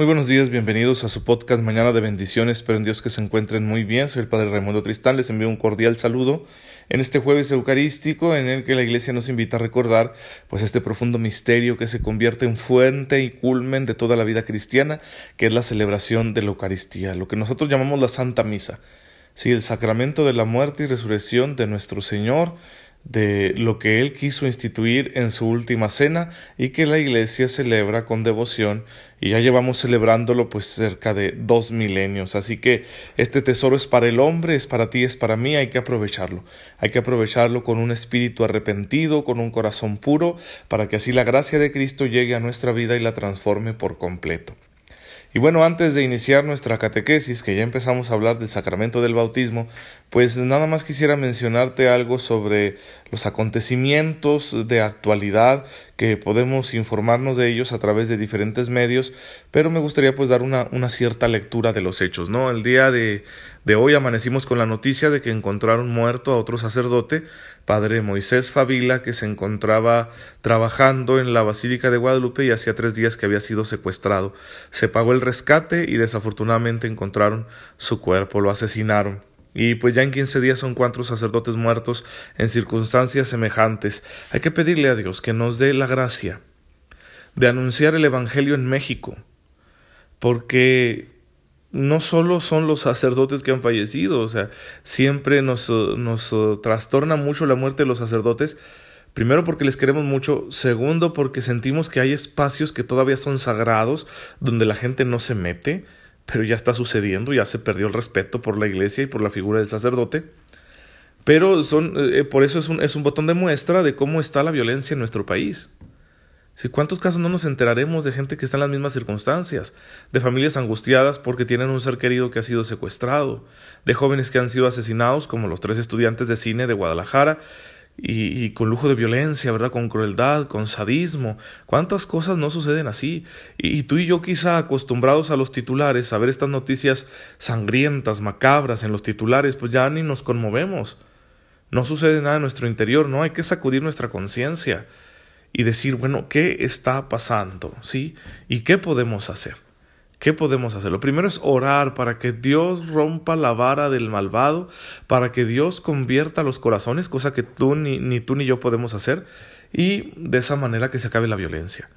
Muy buenos días, bienvenidos a su podcast Mañana de Bendiciones. Espero en Dios que se encuentren muy bien. Soy el Padre Raimundo Tristán. Les envío un cordial saludo en este jueves eucarístico en el que la Iglesia nos invita a recordar pues este profundo misterio que se convierte en fuente y culmen de toda la vida cristiana, que es la celebración de la Eucaristía, lo que nosotros llamamos la Santa Misa. Sí, el sacramento de la muerte y resurrección de nuestro Señor de lo que él quiso instituir en su última cena y que la iglesia celebra con devoción. Y ya llevamos celebrándolo pues cerca de dos milenios. Así que este tesoro es para el hombre es para ti es para mí. Hay que aprovecharlo. Hay que aprovecharlo con un espíritu arrepentido con un corazón puro para que así la gracia de Cristo llegue a nuestra vida y la transforme por completo y bueno, antes de iniciar nuestra catequesis, que ya empezamos a hablar del sacramento del bautismo, pues nada más quisiera mencionarte algo sobre los acontecimientos de actualidad que podemos informarnos de ellos a través de diferentes medios, pero me gustaría pues dar una, una cierta lectura de los hechos, ¿no? El día de, de hoy amanecimos con la noticia de que encontraron muerto a otro sacerdote, padre Moisés Favila, que se encontraba trabajando en la Basílica de Guadalupe y hacía tres días que había sido secuestrado. Se pagó el rescate y desafortunadamente encontraron su cuerpo, lo asesinaron. Y pues ya en quince días son cuatro sacerdotes muertos en circunstancias semejantes. Hay que pedirle a Dios que nos dé la gracia de anunciar el Evangelio en México, porque no solo son los sacerdotes que han fallecido, o sea, siempre nos, nos trastorna mucho la muerte de los sacerdotes, Primero porque les queremos mucho, segundo porque sentimos que hay espacios que todavía son sagrados, donde la gente no se mete, pero ya está sucediendo, ya se perdió el respeto por la iglesia y por la figura del sacerdote. Pero son, eh, por eso es un, es un botón de muestra de cómo está la violencia en nuestro país. Si cuántos casos no nos enteraremos de gente que está en las mismas circunstancias, de familias angustiadas porque tienen un ser querido que ha sido secuestrado, de jóvenes que han sido asesinados, como los tres estudiantes de cine de Guadalajara, y, con lujo de violencia, ¿verdad? Con crueldad, con sadismo. ¿Cuántas cosas no suceden así? Y, tú y yo quizá acostumbrados a los titulares, a ver estas noticias sangrientas, macabras en los titulares, pues ya ni nos conmovemos. No sucede nada en nuestro interior, ¿no? Hay que sacudir nuestra conciencia y decir, bueno, ¿qué está pasando? ¿Sí? ¿Y qué podemos hacer? ¿Qué podemos hacer? Lo primero es orar para que Dios rompa la vara del malvado, para que Dios convierta los corazones, cosa que tú ni, tú ni yo podemos hacer, y de esa manera que se acabe la violencia.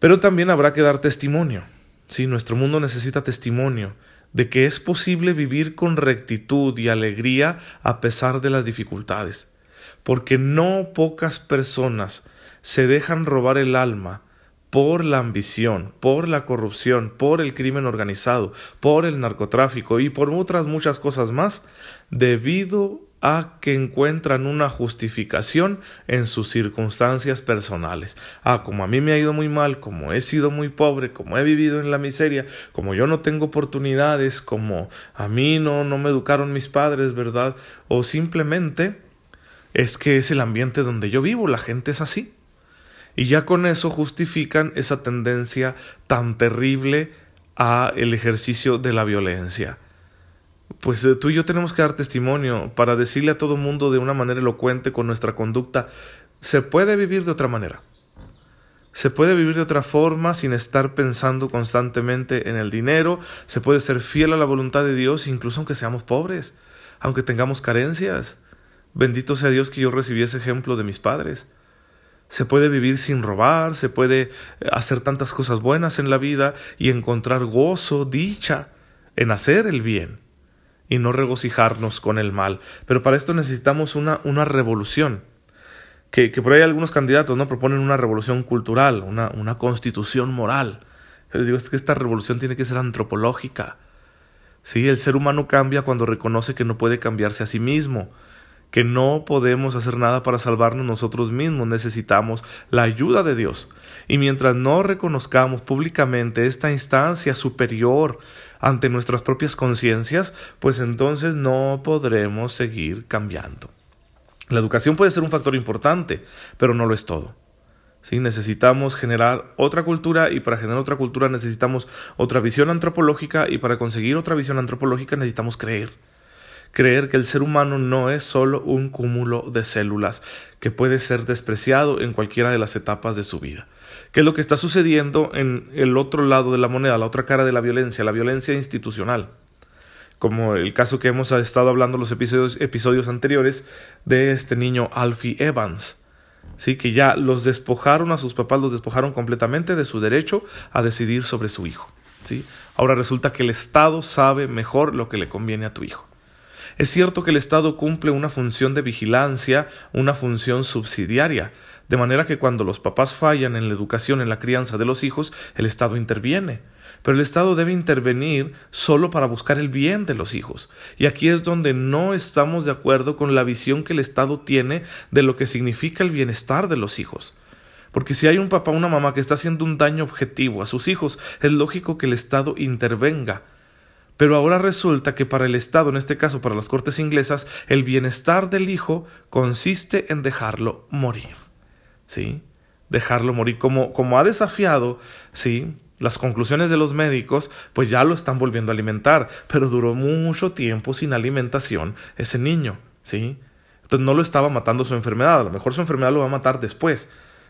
Pero también habrá que dar testimonio. Sí, nuestro mundo necesita testimonio de que es posible vivir con rectitud y alegría a pesar de las dificultades, porque no pocas personas se dejan robar el alma por la ambición, por la corrupción, por el crimen organizado, por el narcotráfico y por otras muchas cosas más, debido a que encuentran una justificación en sus circunstancias personales. Ah, como a mí me ha ido muy mal, como he sido muy pobre, como he vivido en la miseria, como yo no tengo oportunidades, como a mí no, no me educaron mis padres, ¿verdad? O simplemente es que es el ambiente donde yo vivo, la gente es así. Y ya con eso justifican esa tendencia tan terrible a el ejercicio de la violencia. Pues eh, tú y yo tenemos que dar testimonio para decirle a todo mundo de una manera elocuente con nuestra conducta, se puede vivir de otra manera. Se puede vivir de otra forma sin estar pensando constantemente en el dinero, se puede ser fiel a la voluntad de Dios incluso aunque seamos pobres, aunque tengamos carencias. Bendito sea Dios que yo recibí ese ejemplo de mis padres. Se puede vivir sin robar, se puede eh, hacer tantas cosas buenas en la vida y encontrar gozo, dicha en hacer el bien y no regocijarnos con el mal. Pero para esto necesitamos una, una revolución. Que, que, por ahí algunos candidatos no proponen una revolución cultural, una, una constitución moral. Les digo, es que esta revolución tiene que ser antropológica. Sí, el ser humano cambia cuando reconoce que no puede cambiarse a sí mismo que no podemos hacer nada para salvarnos nosotros mismos, necesitamos la ayuda de Dios. Y mientras no reconozcamos públicamente esta instancia superior ante nuestras propias conciencias, pues entonces no podremos seguir cambiando. La educación puede ser un factor importante, pero no lo es todo. ¿Sí? Necesitamos generar otra cultura y para generar otra cultura necesitamos otra visión antropológica y para conseguir otra visión antropológica necesitamos creer creer que el ser humano no es solo un cúmulo de células que puede ser despreciado en cualquiera de las etapas de su vida, ¿Qué es lo que está sucediendo en el otro lado de la moneda, la otra cara de la violencia, la violencia institucional? Como el caso que hemos estado hablando en los episodios, episodios anteriores de este niño Alfie Evans. ¿sí? que ya los despojaron a sus papás, los despojaron completamente de su derecho a decidir sobre su hijo. ¿sí? Ahora resulta que el Estado sabe mejor lo que le conviene a tu hijo. Es cierto que el Estado cumple una función de vigilancia, una función subsidiaria, de manera que cuando los papás fallan en la educación, en la crianza de los hijos, el Estado interviene. Pero el Estado debe intervenir solo para buscar el bien de los hijos. Y aquí es donde no estamos de acuerdo con la visión que el Estado tiene de lo que significa el bienestar de los hijos. Porque si hay un papá o una mamá que está haciendo un daño objetivo a sus hijos, es lógico que el Estado intervenga. Pero ahora resulta que para el Estado, en este caso para las Cortes inglesas, el bienestar del hijo consiste en dejarlo morir. ¿Sí? Dejarlo morir. Como, como ha desafiado, ¿sí? Las conclusiones de los médicos, pues ya lo están volviendo a alimentar, pero duró mucho tiempo sin alimentación ese niño, ¿sí? Entonces no lo estaba matando su enfermedad, a lo mejor su enfermedad lo va a matar después,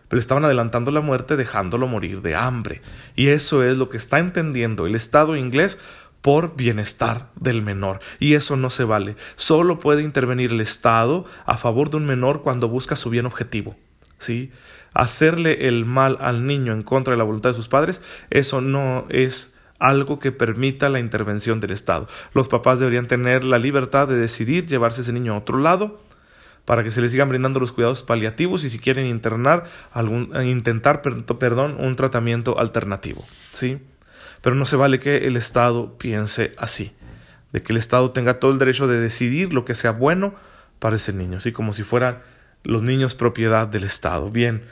pero estaban adelantando la muerte dejándolo morir de hambre. Y eso es lo que está entendiendo el Estado inglés por bienestar del menor. Y eso no se vale. Solo puede intervenir el Estado a favor de un menor cuando busca su bien objetivo. ¿Sí? Hacerle el mal al niño en contra de la voluntad de sus padres, eso no es algo que permita la intervención del Estado. Los papás deberían tener la libertad de decidir llevarse ese niño a otro lado para que se le sigan brindando los cuidados paliativos y si quieren internar, algún, intentar, perdón, un tratamiento alternativo, ¿sí? Pero no se vale que el Estado piense así, de que el Estado tenga todo el derecho de decidir lo que sea bueno para ese niño, así como si fueran los niños propiedad del Estado. Bien,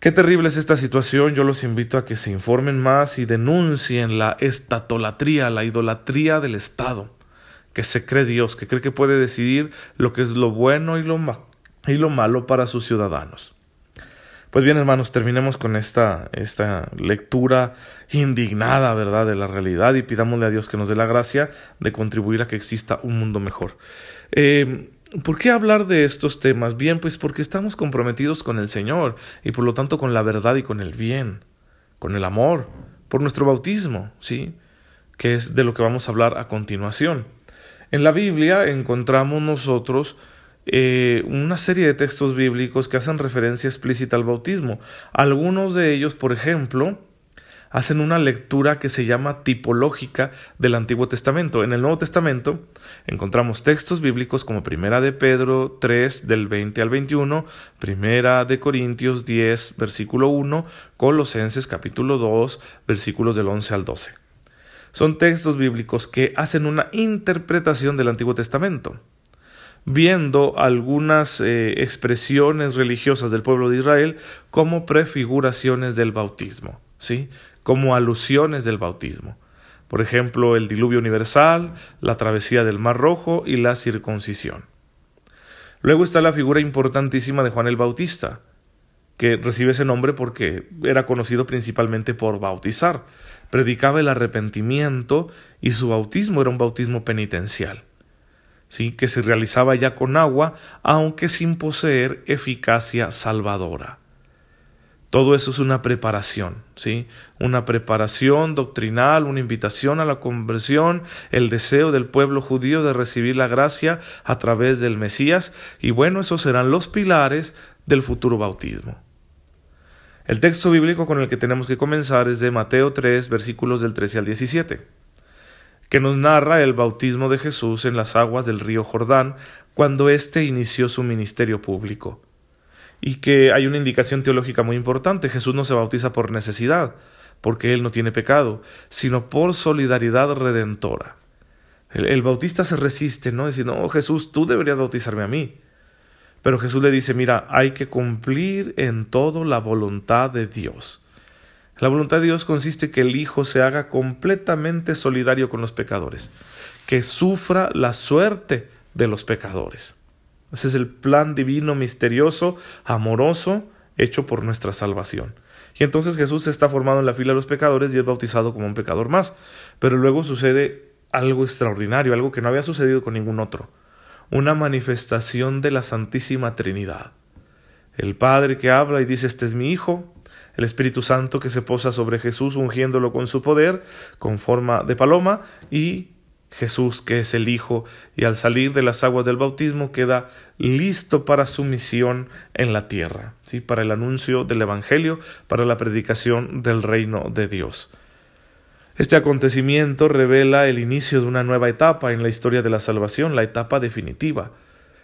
Qué terrible es esta situación. Yo los invito a que se informen más y denuncien la estatolatría, la idolatría del Estado que se cree Dios, que cree que puede decidir lo que es lo bueno y lo, y lo malo para sus ciudadanos. Pues bien, hermanos, terminemos con esta, esta lectura indignada, ¿verdad?, de la realidad y pidámosle a Dios que nos dé la gracia de contribuir a que exista un mundo mejor. Eh, ¿Por qué hablar de estos temas? Bien, pues porque estamos comprometidos con el Señor y por lo tanto con la verdad y con el bien, con el amor, por nuestro bautismo, ¿sí? Que es de lo que vamos a hablar a continuación. En la Biblia encontramos nosotros eh, una serie de textos bíblicos que hacen referencia explícita al bautismo. Algunos de ellos, por ejemplo, hacen una lectura que se llama tipológica del Antiguo Testamento. En el Nuevo Testamento encontramos textos bíblicos como Primera de Pedro 3 del 20 al 21, Primera de Corintios 10 versículo 1, Colosenses capítulo 2 versículos del 11 al 12. Son textos bíblicos que hacen una interpretación del Antiguo Testamento, viendo algunas eh, expresiones religiosas del pueblo de Israel como prefiguraciones del bautismo, ¿sí? como alusiones del bautismo. Por ejemplo, el diluvio universal, la travesía del Mar Rojo y la circuncisión. Luego está la figura importantísima de Juan el Bautista, que recibe ese nombre porque era conocido principalmente por bautizar predicaba el arrepentimiento y su bautismo era un bautismo penitencial, ¿sí? que se realizaba ya con agua, aunque sin poseer eficacia salvadora. Todo eso es una preparación, ¿sí? Una preparación doctrinal, una invitación a la conversión, el deseo del pueblo judío de recibir la gracia a través del Mesías, y bueno, esos serán los pilares del futuro bautismo. El texto bíblico con el que tenemos que comenzar es de Mateo 3, versículos del 13 al 17, que nos narra el bautismo de Jesús en las aguas del río Jordán cuando éste inició su ministerio público. Y que hay una indicación teológica muy importante, Jesús no se bautiza por necesidad, porque él no tiene pecado, sino por solidaridad redentora. El, bautista se resiste, ¿no? Diciendo, oh Jesús, tú deberías bautizarme a mí. Pero Jesús le dice, mira, hay que cumplir en todo la voluntad de Dios. La voluntad de Dios consiste en que el Hijo se haga completamente solidario con los pecadores, que sufra la suerte de los pecadores. Ese es el plan divino, misterioso, amoroso, hecho por nuestra salvación. Y entonces Jesús está formado en la fila de los pecadores y es bautizado como un pecador más. Pero luego sucede algo extraordinario, algo que no había sucedido con ningún otro una manifestación de la Santísima Trinidad. El Padre que habla y dice, este es mi Hijo, el Espíritu Santo que se posa sobre Jesús ungiéndolo con su poder, con forma de paloma, y Jesús que es el Hijo, y al salir de las aguas del bautismo queda listo para su misión en la tierra, ¿sí? para el anuncio del Evangelio, para la predicación del reino de Dios. Este acontecimiento revela el inicio de una nueva etapa en la historia de la salvación, la etapa definitiva.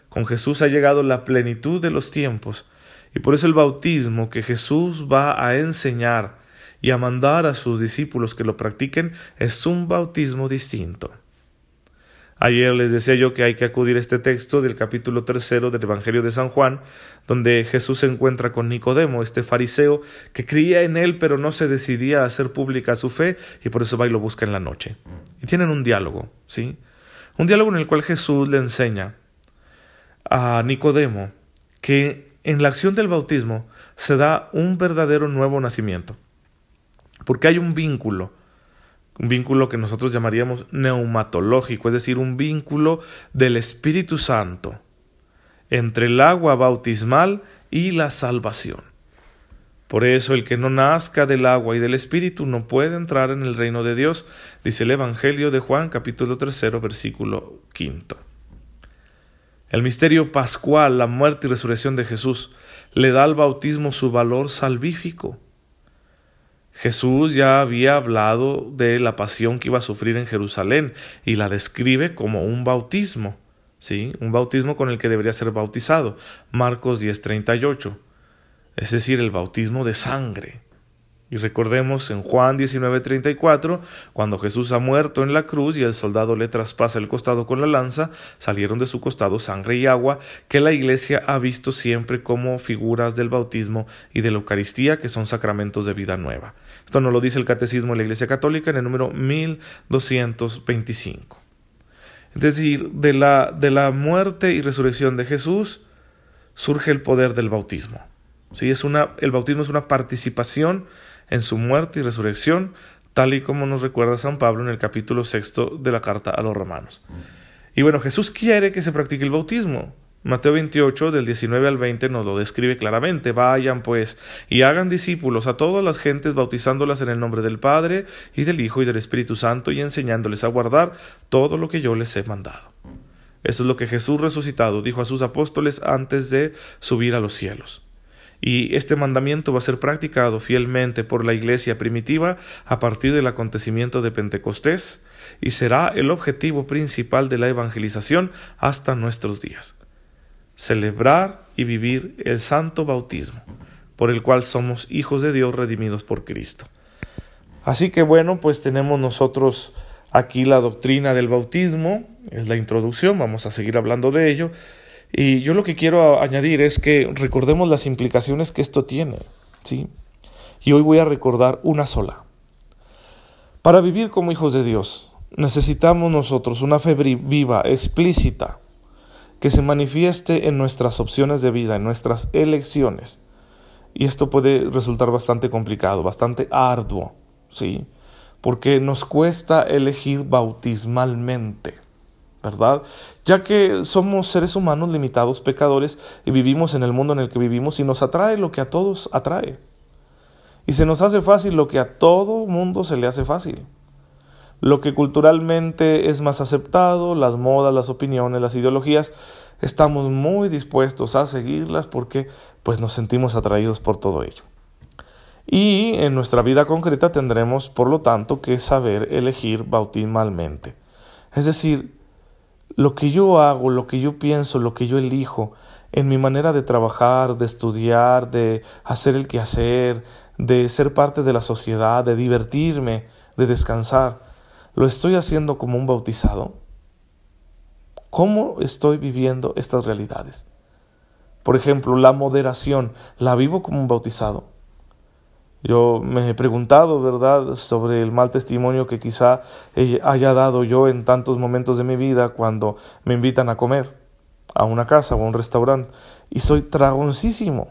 Con Jesús ha llegado la plenitud de los tiempos, y por eso el bautismo que Jesús va a enseñar y a mandar a sus discípulos que lo practiquen es un bautismo distinto. Ayer les decía yo que hay que acudir a este texto del capítulo tercero del Evangelio de San Juan, donde Jesús se encuentra con Nicodemo, este fariseo que creía en él pero no se decidía a hacer pública su fe y por eso va y lo busca en la noche. Y tienen un diálogo, ¿sí? Un diálogo en el cual Jesús le enseña a Nicodemo que en la acción del bautismo se da un verdadero nuevo nacimiento, porque hay un vínculo un vínculo que nosotros llamaríamos neumatológico, es decir, un vínculo del Espíritu Santo entre el agua bautismal y la salvación. Por eso el que no nazca del agua y del Espíritu no puede entrar en el reino de Dios, dice el Evangelio de Juan capítulo tercero versículo quinto. El misterio pascual, la muerte y resurrección de Jesús, le da al bautismo su valor salvífico. Jesús ya había hablado de la pasión que iba a sufrir en Jerusalén y la describe como un bautismo, ¿sí? Un bautismo con el que debería ser bautizado. Marcos 10:38. Es decir, el bautismo de sangre. Y recordemos en Juan 19:34, cuando Jesús ha muerto en la cruz y el soldado le traspasa el costado con la lanza, salieron de su costado sangre y agua, que la Iglesia ha visto siempre como figuras del bautismo y de la Eucaristía, que son sacramentos de vida nueva. Esto nos lo dice el Catecismo de la Iglesia Católica en el número 1225. Es decir, de la, de la muerte y resurrección de Jesús surge el poder del bautismo. ¿Sí? Es una, el bautismo es una participación en su muerte y resurrección, tal y como nos recuerda San Pablo en el capítulo sexto de la carta a los romanos. Y bueno, Jesús quiere que se practique el bautismo. Mateo 28, del 19 al 20, nos lo describe claramente. Vayan, pues, y hagan discípulos a todas las gentes, bautizándolas en el nombre del Padre, y del Hijo, y del Espíritu Santo, y enseñándoles a guardar todo lo que yo les he mandado. Eso es lo que Jesús resucitado dijo a sus apóstoles antes de subir a los cielos y este mandamiento va a ser practicado fielmente por la Iglesia primitiva a partir del acontecimiento de Pentecostés y será el objetivo principal de la evangelización hasta nuestros días. Celebrar y vivir el santo bautismo, por el cual somos hijos de Dios redimidos por Cristo. Así que bueno, pues tenemos nosotros aquí la doctrina del bautismo, es la introducción, vamos a seguir hablando de ello. Y yo lo que quiero añadir es que recordemos las implicaciones que esto tiene, ¿sí? Y hoy voy a recordar una sola. Para vivir como hijos de Dios, necesitamos nosotros una fe viva, explícita, que se manifieste en nuestras opciones de vida, en nuestras elecciones. Y esto puede resultar bastante complicado, bastante arduo, ¿sí? Porque nos cuesta elegir bautismalmente. ¿Verdad? Ya que somos seres humanos limitados, pecadores, y vivimos en el mundo en el que vivimos y nos atrae lo que a todos atrae. Y se nos hace fácil lo que a todo mundo se le hace fácil. Lo que culturalmente es más aceptado, las modas, las opiniones, las ideologías, estamos muy dispuestos a seguirlas porque pues nos sentimos atraídos por todo ello. Y en nuestra vida concreta tendremos, por lo tanto, que saber elegir bautismalmente. Es decir, lo que yo hago, lo que yo pienso, lo que yo elijo, en mi manera de trabajar, de estudiar, de hacer el quehacer, de ser parte de la sociedad, de divertirme, de descansar, ¿lo estoy haciendo como un bautizado? ¿Cómo estoy viviendo estas realidades? Por ejemplo, la moderación, ¿la vivo como un bautizado? Yo me he preguntado, ¿verdad?, sobre el mal testimonio que quizá haya dado yo en tantos momentos de mi vida cuando me invitan a comer a una casa o a un restaurante. Y soy dragoncísimo,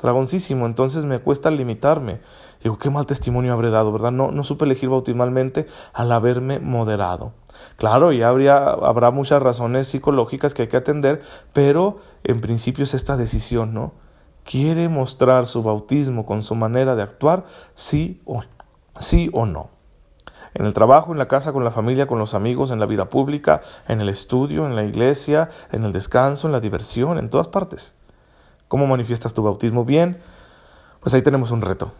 dragoncísimo, entonces me cuesta limitarme. Digo, qué mal testimonio habré dado, ¿verdad? No, no supe elegir bautismalmente al haberme moderado. Claro, y habría, habrá muchas razones psicológicas que hay que atender, pero en principio es esta decisión, ¿no? Quiere mostrar su bautismo con su manera de actuar, sí o, sí o no. En el trabajo, en la casa, con la familia, con los amigos, en la vida pública, en el estudio, en la iglesia, en el descanso, en la diversión, en todas partes. ¿Cómo manifiestas tu bautismo bien? Pues ahí tenemos un reto,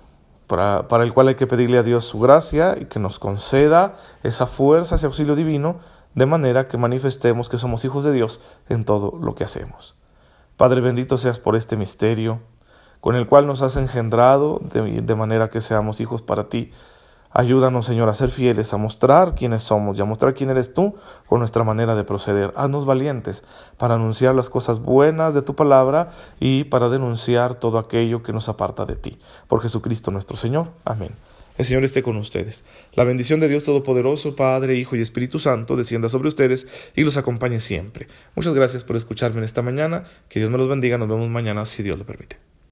para, para el cual hay que pedirle a Dios su gracia y que nos conceda esa fuerza, ese auxilio divino, de manera que manifestemos que somos hijos de Dios en todo lo que hacemos. Padre bendito seas por este misterio, con el cual nos has engendrado de, manera que seamos hijos para ti. Ayúdanos, Señor, a ser fieles, a mostrar quiénes somos y a mostrar quién eres tú con nuestra manera de proceder. Haznos valientes para anunciar las cosas buenas de tu palabra y para denunciar todo aquello que nos aparta de ti. Por Jesucristo nuestro Señor. Amén. El Señor esté con ustedes. La bendición de Dios Todopoderoso, Padre, Hijo y Espíritu Santo, descienda sobre ustedes y los acompañe siempre. Muchas gracias por escucharme en esta mañana. Que Dios me los bendiga. Nos vemos mañana si Dios lo permite.